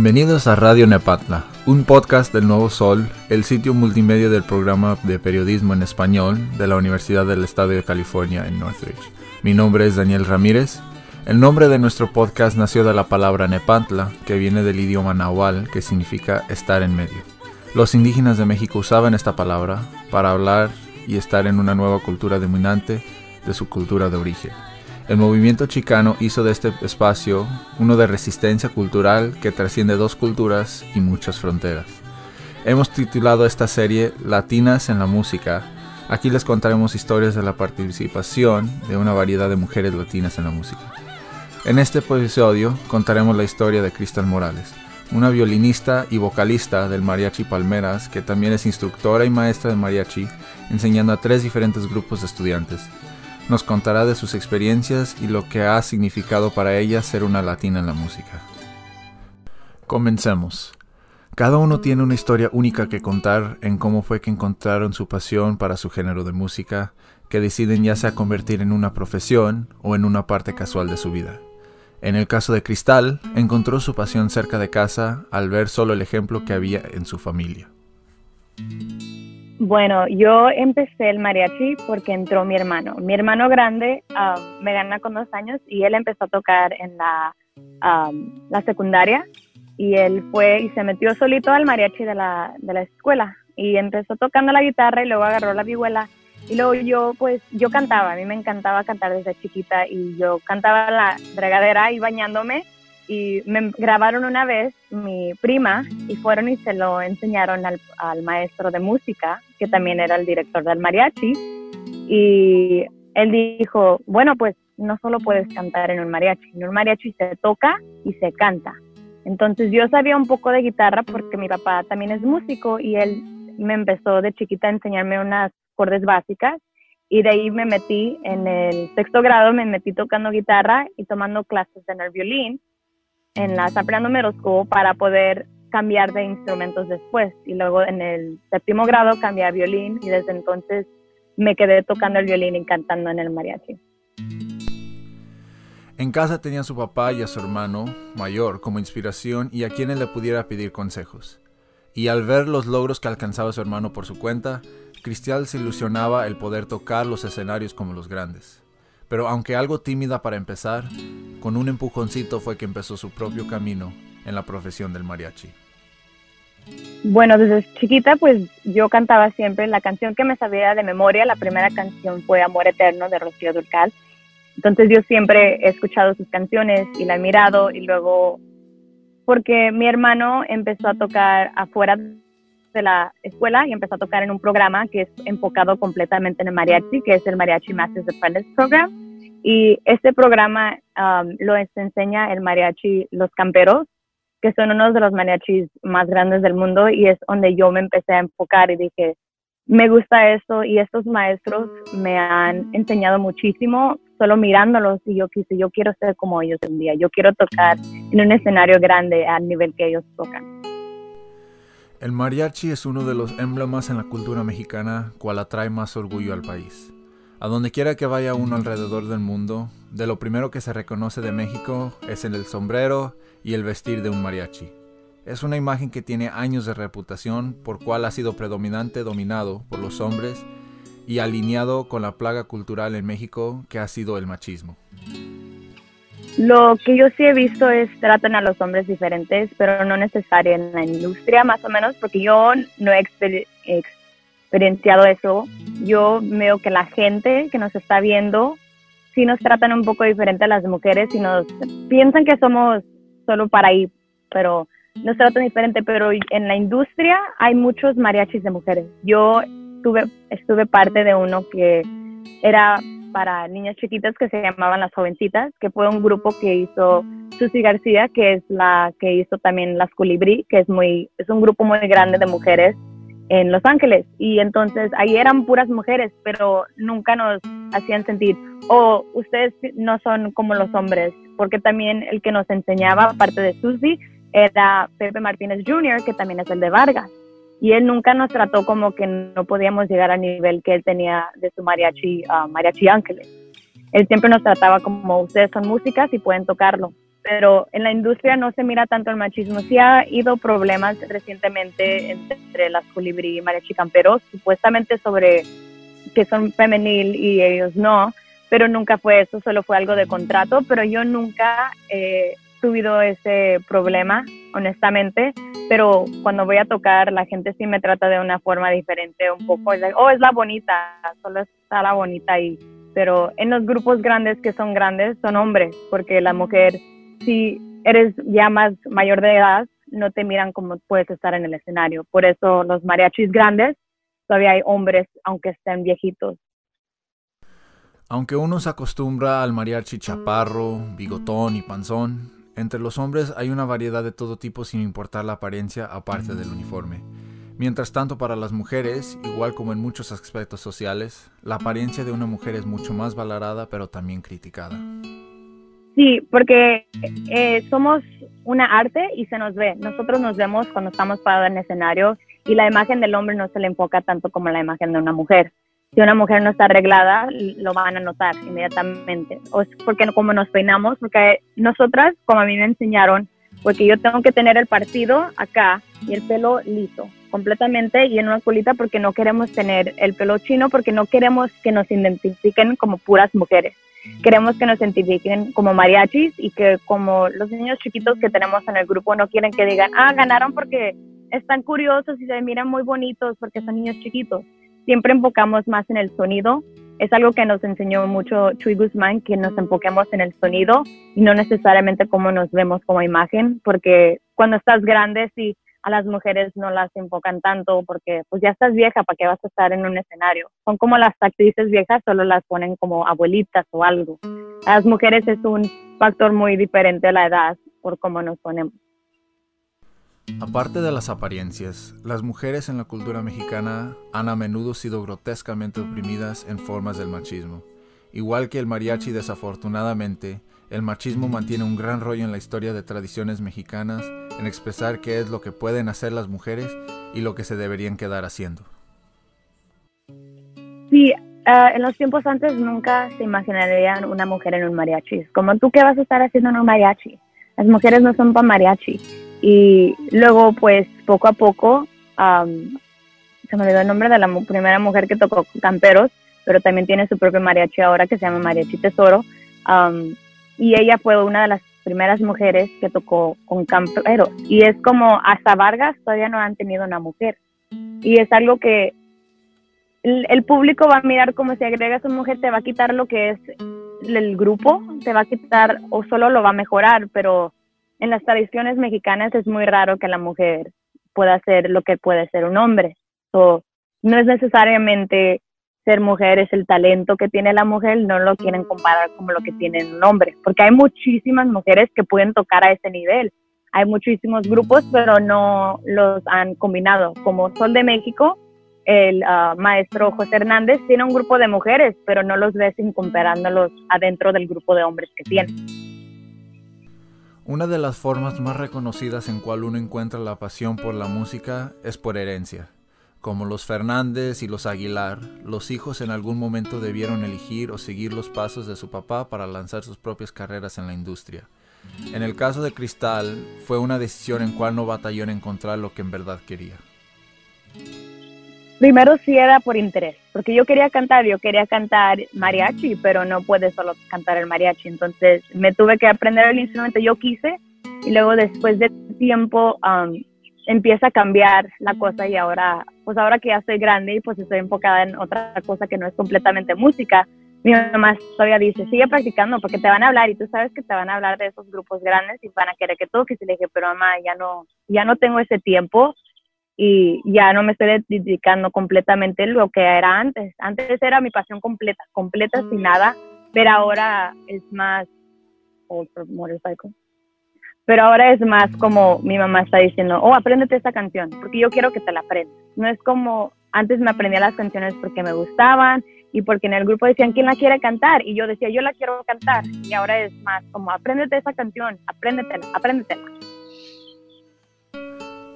Bienvenidos a Radio Nepatla, un podcast del Nuevo Sol, el sitio multimedia del programa de periodismo en español de la Universidad del Estado de California en Northridge. Mi nombre es Daniel Ramírez. El nombre de nuestro podcast nació de la palabra Nepantla, que viene del idioma nahual, que significa estar en medio. Los indígenas de México usaban esta palabra para hablar y estar en una nueva cultura dominante de su cultura de origen. El movimiento chicano hizo de este espacio uno de resistencia cultural que trasciende dos culturas y muchas fronteras. Hemos titulado esta serie Latinas en la Música. Aquí les contaremos historias de la participación de una variedad de mujeres latinas en la música. En este episodio contaremos la historia de Cristal Morales, una violinista y vocalista del Mariachi Palmeras que también es instructora y maestra de mariachi, enseñando a tres diferentes grupos de estudiantes nos contará de sus experiencias y lo que ha significado para ella ser una latina en la música. Comencemos. Cada uno tiene una historia única que contar en cómo fue que encontraron su pasión para su género de música, que deciden ya sea convertir en una profesión o en una parte casual de su vida. En el caso de Cristal, encontró su pasión cerca de casa al ver solo el ejemplo que había en su familia. Bueno, yo empecé el mariachi porque entró mi hermano. Mi hermano grande um, me gana con dos años y él empezó a tocar en la, um, la secundaria y él fue y se metió solito al mariachi de la, de la escuela y empezó tocando la guitarra y luego agarró la vihuela y luego yo pues yo cantaba, a mí me encantaba cantar desde chiquita y yo cantaba la regadera y bañándome y me grabaron una vez mi prima y fueron y se lo enseñaron al, al, maestro de música, que también era el director del mariachi, y él dijo, bueno, pues no solo puedes cantar en un mariachi, en un mariachi se toca y se canta. Entonces yo sabía un poco de guitarra porque mi papá también es músico y él me empezó de chiquita a enseñarme unas cordes básicas y de ahí me metí en el sexto grado, me metí tocando guitarra y tomando clases en el violín en la Samprea número para poder cambiar de instrumentos después. Y luego en el séptimo grado cambié a violín y desde entonces me quedé tocando el violín y cantando en el mariachi. En casa tenía a su papá y a su hermano mayor como inspiración y a quienes le pudiera pedir consejos. Y al ver los logros que alcanzaba su hermano por su cuenta, Cristial se ilusionaba el poder tocar los escenarios como los grandes. Pero aunque algo tímida para empezar, con un empujoncito fue que empezó su propio camino en la profesión del mariachi. Bueno, desde chiquita pues yo cantaba siempre la canción que me sabía de memoria, la primera canción fue Amor Eterno de Rocío Durcal. Entonces yo siempre he escuchado sus canciones y la he mirado y luego porque mi hermano empezó a tocar afuera de la escuela y empezó a tocar en un programa que es enfocado completamente en el mariachi, que es el Mariachi Masters Apprentice Program. Y este programa um, lo enseña el mariachi Los Camperos, que son uno de los mariachis más grandes del mundo y es donde yo me empecé a enfocar y dije, me gusta esto y estos maestros me han enseñado muchísimo solo mirándolos y yo quise, yo quiero ser como ellos un día, yo quiero tocar en un escenario grande al nivel que ellos tocan. El mariachi es uno de los emblemas en la cultura mexicana cual atrae más orgullo al país. A donde quiera que vaya uno alrededor del mundo, de lo primero que se reconoce de México es en el sombrero y el vestir de un mariachi. Es una imagen que tiene años de reputación por cual ha sido predominante dominado por los hombres y alineado con la plaga cultural en México que ha sido el machismo. Lo que yo sí he visto es tratan a los hombres diferentes, pero no necesario en la industria, más o menos, porque yo no he experienciado eso. Yo veo que la gente que nos está viendo sí nos tratan un poco diferente a las mujeres y nos piensan que somos solo para ahí, pero nos tratan diferente. Pero en la industria hay muchos mariachis de mujeres. Yo estuve, estuve parte de uno que era para niñas chiquitas que se llamaban Las Jovencitas, que fue un grupo que hizo Susi García, que es la que hizo también Las Colibrí, que es, muy, es un grupo muy grande de mujeres en Los Ángeles. Y entonces ahí eran puras mujeres, pero nunca nos hacían sentir, oh, ustedes no son como los hombres, porque también el que nos enseñaba, aparte de Susi, era Pepe Martínez Jr., que también es el de Vargas y él nunca nos trató como que no podíamos llegar al nivel que él tenía de su mariachi, uh, mariachi ángeles. Él siempre nos trataba como ustedes son músicas y pueden tocarlo, pero en la industria no se mira tanto el machismo. Sí ha habido problemas recientemente entre las colibrí y mariachi camperos, supuestamente sobre que son femenil y ellos no, pero nunca fue eso, solo fue algo de contrato, pero yo nunca he tuvido ese problema, honestamente, pero cuando voy a tocar la gente sí me trata de una forma diferente, un poco, es oh, es la bonita, solo está la bonita ahí, pero en los grupos grandes que son grandes son hombres, porque la mujer, si eres ya más mayor de edad, no te miran como puedes estar en el escenario, por eso los mariachis grandes todavía hay hombres, aunque estén viejitos. Aunque uno se acostumbra al mariachi chaparro, bigotón y panzón, entre los hombres hay una variedad de todo tipo sin importar la apariencia aparte del uniforme. Mientras tanto, para las mujeres, igual como en muchos aspectos sociales, la apariencia de una mujer es mucho más valorada, pero también criticada. Sí, porque eh, somos una arte y se nos ve. Nosotros nos vemos cuando estamos parados en escenario y la imagen del hombre no se le enfoca tanto como la imagen de una mujer. Si una mujer no está arreglada, lo van a notar inmediatamente. O es porque como nos peinamos, porque nosotras, como a mí me enseñaron, porque yo tengo que tener el partido acá y el pelo liso, completamente y en una colita porque no queremos tener el pelo chino, porque no queremos que nos identifiquen como puras mujeres. Queremos que nos identifiquen como mariachis y que como los niños chiquitos que tenemos en el grupo no quieren que digan, ah, ganaron porque están curiosos y se miran muy bonitos porque son niños chiquitos. Siempre enfocamos más en el sonido. Es algo que nos enseñó mucho Chuy Guzmán, que nos enfoquemos en el sonido y no necesariamente cómo nos vemos como imagen, porque cuando estás grande, sí, a las mujeres no las enfocan tanto porque pues ya estás vieja, ¿para qué vas a estar en un escenario? Son como las actrices viejas, solo las ponen como abuelitas o algo. A las mujeres es un factor muy diferente a la edad por cómo nos ponemos. Aparte de las apariencias, las mujeres en la cultura mexicana han a menudo sido grotescamente oprimidas en formas del machismo. Igual que el mariachi, desafortunadamente, el machismo mantiene un gran rollo en la historia de tradiciones mexicanas en expresar qué es lo que pueden hacer las mujeres y lo que se deberían quedar haciendo. Sí, ah, en los tiempos antes nunca se imaginarían una mujer en un mariachi. Como tú, ¿qué vas a estar haciendo en un mariachi? Las mujeres no son para mariachi. Y luego, pues, poco a poco, se me olvidó el nombre de la primera mujer que tocó Camperos, pero también tiene su propio mariachi ahora que se llama Mariachi Tesoro. y ella fue una de las primeras mujeres que tocó con Camperos. Y es como hasta Vargas todavía no han tenido una mujer. Y es algo que el, el público va a mirar como si agregas una mujer, te va a quitar lo que es el grupo, te va a quitar o solo lo va a mejorar, pero en las tradiciones mexicanas es muy raro que la mujer pueda hacer lo que puede ser un hombre. So, no es necesariamente ser mujer, es el talento que tiene la mujer, no lo quieren comparar como lo que tiene un hombre, porque hay muchísimas mujeres que pueden tocar a ese nivel. Hay muchísimos grupos, pero no los han combinado. Como Sol de México, el ah, maestro José Hernández tiene un grupo de mujeres, pero no los ves comparándolos adentro del grupo de hombres que tiene. Una de las formas más reconocidas en cual uno encuentra la pasión por la música es por herencia. Como los Fernández y los Aguilar, los hijos en algún momento debieron elegir o seguir los pasos de su papá para lanzar sus propias carreras en la industria. En el caso de Cristal, fue una decisión en cual no batalló en encontrar lo que en verdad quería. Primero sí era por interés, porque yo quería cantar, yo quería cantar mariachi, pero no puede solo cantar el mariachi, entonces me tuve que aprender el instrumento, yo quise, y luego después de tiempo um, empieza a cambiar la cosa y ahora, pues ahora que ya estoy grande y pues estoy enfocada en otra cosa que no es completamente música, mi mamá todavía dice, sigue practicando porque te van a hablar y tú sabes que te van a hablar de esos grupos grandes y van a querer que toques y le dije, pero mamá, ya no, ya no tengo ese tiempo, y ya no me estoy dedicando completamente lo que era antes. Antes era mi pasión completa, completa sin nada, pero ahora es más, pero ahora es más como mi mamá está diciendo, oh, apréndete esta canción, porque yo quiero que te la aprendas. No es como antes me aprendía las canciones porque me gustaban y porque en el grupo decían, ¿quién la quiere cantar? Y yo decía, yo la quiero cantar. Y ahora es más como, apréndete esa canción, apréndetela, apréndetela.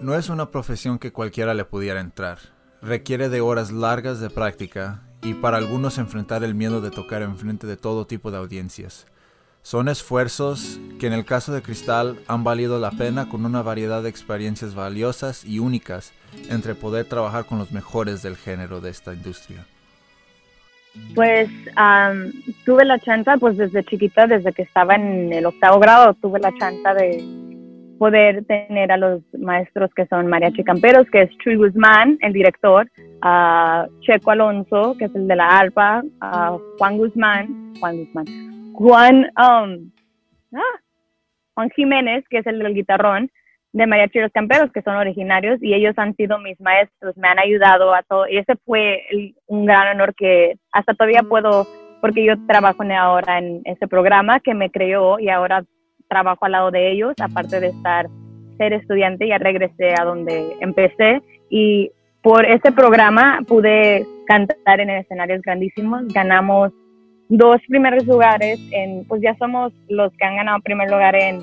No es una profesión que cualquiera le pudiera entrar. Requiere de horas largas de práctica y para algunos enfrentar el miedo de tocar en frente de todo tipo de audiencias. Son esfuerzos que en el caso de Cristal han valido la pena con una variedad de experiencias valiosas y únicas entre poder trabajar con los mejores del género de esta industria. Pues tuve la chance, pues desde chiquita, desde que estaba en el octavo grado, tuve la chance de poder tener a los maestros que son mariachi camperos, que es Chuy Guzmán, el director, a Checo Alonso, que es el de la arpa, a Juan Guzmán, Juan Guzmán, Juan, um, ah, Juan Jiménez, que es el del guitarrón, de Mariachi Los Camperos, que son originarios, y ellos han sido mis maestros, me han ayudado a todo, y ese fue un gran honor que hasta todavía puedo, porque yo trabajo ahora en ese programa que me creó y ahora trabajo al lado de ellos, aparte de estar, ser estudiante, ya regresé a donde empecé, y por ese programa pude cantar en escenarios grandísimos, ganamos dos primeros lugares, en, pues ya somos los que han ganado primer lugar en,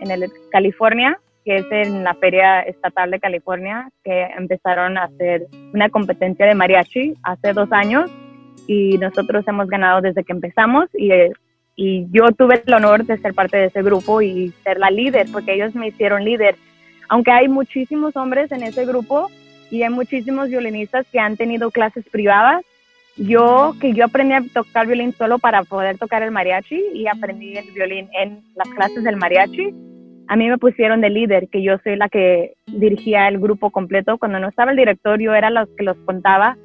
en el California, que es en la Feria Estatal de California, que empezaron a hacer una competencia de mariachi hace dos años y nosotros hemos ganado desde que empezamos y, y yo tuve el honor de ser parte de ese grupo y ser la líder, porque ellos me hicieron líder. Aunque hay muchísimos hombres en ese grupo y hay muchísimos violinistas que han tenido clases privadas, yo que yo aprendí a tocar violín solo para poder tocar el mariachi y aprendí el violín en las clases del mariachi a mí me pusieron de líder, que yo soy la que dirigía el grupo completo. Cuando no estaba el director, yo era la que los contaba.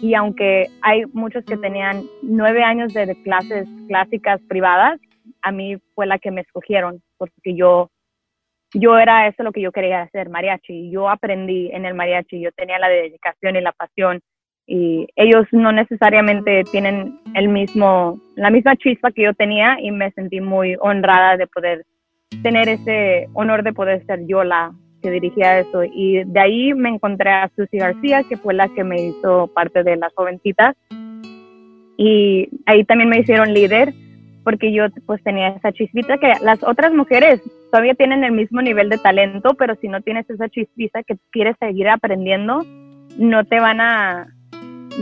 Y aunque hay muchos que tenían nueve años de clases clásicas privadas, a mí fue la que me escogieron, porque yo, yo era eso lo que yo quería hacer, mariachi. Yo aprendí en el mariachi, yo tenía la dedicación y la pasión. Y ellos no necesariamente tienen el mismo, la misma chispa que yo tenía y me sentí muy honrada de poder tener ese honor de poder ser yo la que dirigía eso. Y de ahí me encontré a Susi García, que fue la que me hizo parte de las jovencitas. Y ahí también me hicieron líder, porque yo pues tenía esa chispita que las otras mujeres todavía tienen el mismo nivel de talento, pero si no tienes esa chispita que quieres seguir aprendiendo, no te van a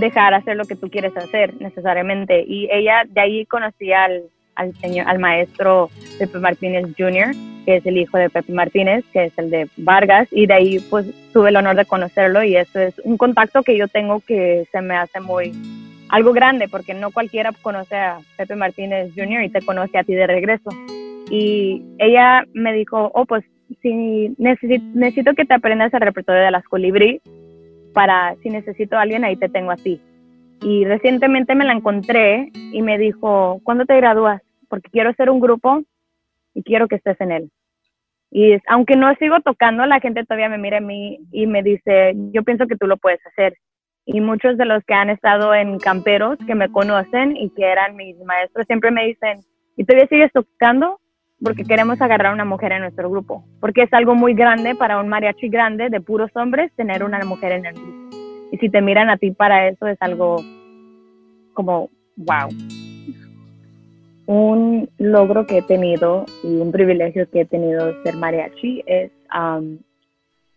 dejar hacer lo que tú quieres hacer necesariamente. Y ella, de ahí conocí al, al, señor, al maestro Pepe Martínez Jr., que es el hijo de Pepe Martínez, que es el de Vargas, y de ahí pues tuve el honor de conocerlo y eso es un contacto que yo tengo que se me hace muy algo grande, porque no cualquiera conoce a Pepe Martínez Jr. y te conoce a ti de regreso. Y ella me dijo, oh, pues si necesito, necesito que te aprendas el repertorio de las colibrí, para si necesito a alguien, ahí te tengo a ti. Y recientemente me la encontré y me dijo, ¿cuándo te gradúas? Porque quiero hacer un grupo y quiero que estés en él. Y aunque no sigo tocando, la gente todavía me mira a mí y me dice, yo pienso que tú lo puedes hacer. Y muchos de los que han estado en camperos, que me conocen y que eran mis maestros, siempre me dicen, ¿y todavía sigues tocando? Porque queremos agarrar a una mujer en nuestro grupo. Porque es algo muy grande para un mariachi grande de puros hombres tener una mujer en el grupo. Y si te miran a ti para eso es algo como, wow un logro que he tenido y un privilegio que he tenido de ser mariachi es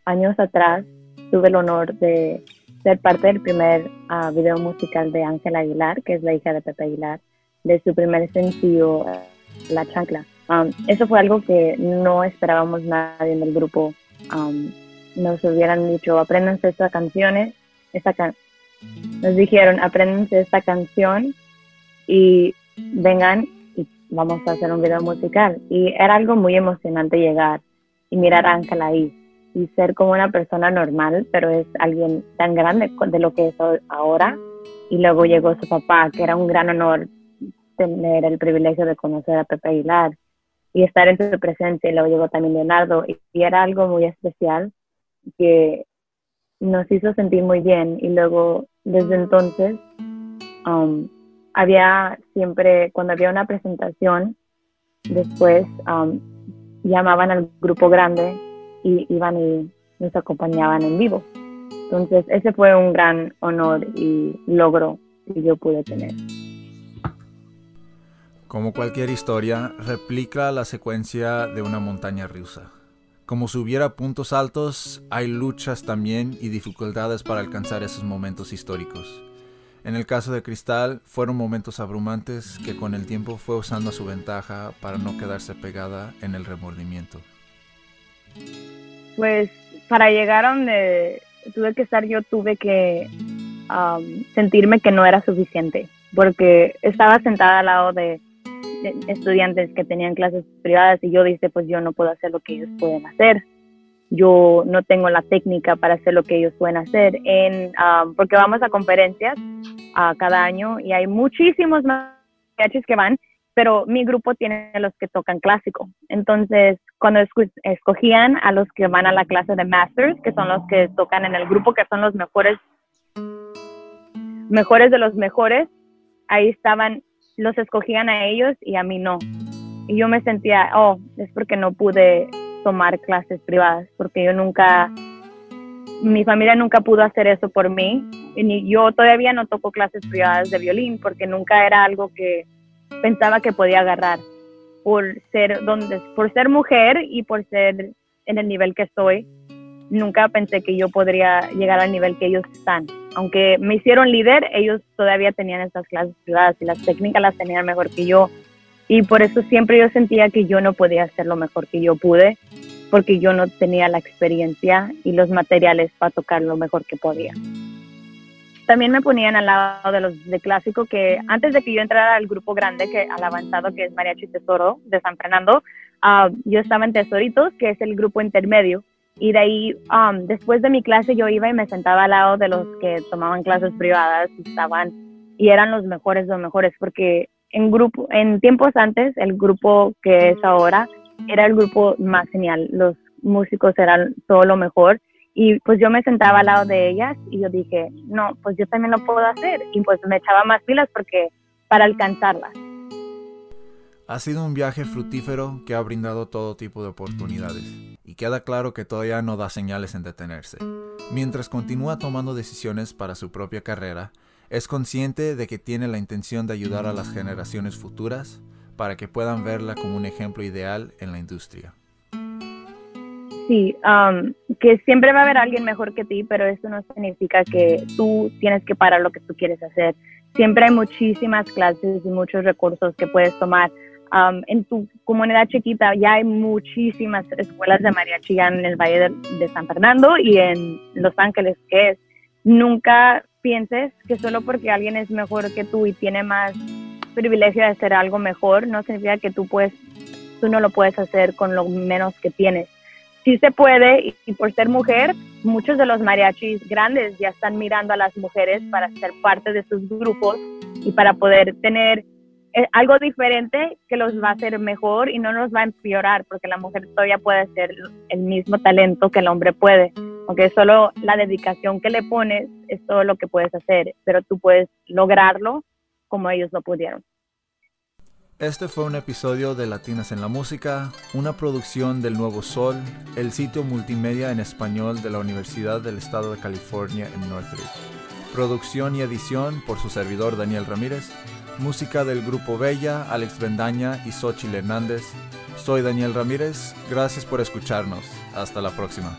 años atrás tuve el honor de ser parte del primer uh, video musical de Ángela Aguilar, que es la hija de Pepe Aguilar, de su primer sencillo, La Chancla. eso fue algo que no esperábamos nadie en el grupo. nos hubieran dicho, apréndanse estas canciones, esta nos dijeron, apréndanse esta canción y vengan vamos a hacer un video musical. Y era algo muy emocionante llegar y mirar a Ángela ahí y ser como una persona normal, pero es alguien tan grande de lo que es ahora. Y luego llegó su papá, que era un gran honor tener el privilegio de conocer a Pepe Aguilar y estar en su presencia. Y luego llegó también Leonardo y, era algo muy especial que nos hizo sentir muy bien. Y luego, desde entonces, um, había siempre, cuando había una presentación, después um, llamaban al grupo grande y iban y nos acompañaban en vivo. Entonces, ese fue un gran honor y logro que yo pude tener. Como cualquier historia, replica la secuencia de una montaña rusa. Como si hubiera puntos altos, hay luchas también y dificultades para alcanzar esos momentos históricos. En el caso de Cristal, fueron momentos abrumantes que con el tiempo fue usando a su ventaja para no quedarse pegada en el remordimiento. Pues para llegar a donde tuve que estar yo, tuve que sentirme que no era suficiente, porque estaba sentada al lado de, estudiantes que tenían clases privadas y yo dije, pues yo no puedo hacer lo que ellos pueden hacer. Yo no tengo la técnica para hacer lo que ellos pueden hacer, en, porque vamos a conferencias a cada año y hay muchísimos mariachis que van, pero mi grupo tiene los que tocan clásico. Entonces, cuando escogían a los que van a la clase de Masters, que son los que tocan en el grupo, que son los mejores mejores de los mejores, ahí estaban, los escogían a ellos y a mí no. Y yo me sentía, oh, es porque no pude tomar clases privadas, porque yo nunca, mi familia nunca pudo hacer eso por mí. Y yo todavía no toco clases privadas de violín porque nunca era algo que pensaba que podía agarrar por ser donde por ser mujer y por ser en el nivel que estoy nunca pensé que yo podría llegar al nivel que ellos están aunque me hicieron líder, ellos todavía tenían esas clases privadas y las técnicas las tenían mejor que yo. Y por eso siempre yo sentía que yo no podía hacer lo mejor que yo pude, porque yo no tenía la experiencia y los materiales para tocar lo mejor que podía. También me ponían al lado de los de clásico que antes de que yo entrara al grupo grande, que al avanzado, que es Mariachi Tesoro de San Fernando, ah, yo estaba en Tesoritos, que es el grupo intermedio y de ahí, um, después de mi clase, yo iba y me sentaba al lado de los que tomaban clases privadas y estaban, y eran los mejores los mejores, porque en, grupo, en tiempos antes, el grupo que es ahora era el grupo más genial. Los músicos eran todo lo mejor. Y pues yo me sentaba al lado de ellas y yo dije, no, pues yo también lo puedo hacer. Y pues me echaba más pilas porque para alcanzarlas. Ha sido un viaje fructífero que ha brindado todo tipo de oportunidades y queda claro que todavía no da señales en detenerse. Mientras continúa tomando decisiones para su propia carrera, es consciente de que tiene la intención de ayudar a las generaciones futuras para que puedan verla como un ejemplo ideal en la industria. Sí, um, que siempre va a haber alguien mejor que ti, pero eso no significa que tú tienes que parar lo que tú quieres hacer. Siempre hay muchísimas clases y muchos recursos que puedes tomar en tu comunidad chiquita ya hay muchísimas escuelas de mariachi ya en el Valle de, San Fernando y en Los Ángeles, que es, nunca pienses que solo porque alguien es mejor que tú y tiene más privilegio de hacer algo mejor, no significa que tú, puedes, tú no lo puedes hacer con lo menos que tienes. Sí se puede y por ser mujer, muchos de los mariachis grandes ya están mirando a las mujeres para ser parte de sus grupos y para poder tener algo diferente que los va a hacer mejor y no nos va a empeorar, porque la mujer todavía puede ser el mismo talento que el hombre puede, aunque solo la dedicación que le pones es todo lo que puedes hacer, pero tú puedes lograrlo como ellos lo pudieron. Este fue un episodio de Latinas en la Música, una producción del Nuevo Sol, el sitio multimedia en español de la Universidad del Estado de California en Northridge. Producción y edición por su servidor Daniel Ramírez música del grupo Bella, Alex Bendaña y Xochitl Hernández. Soy Daniel Ramírez, gracias por escucharnos. Hasta la próxima.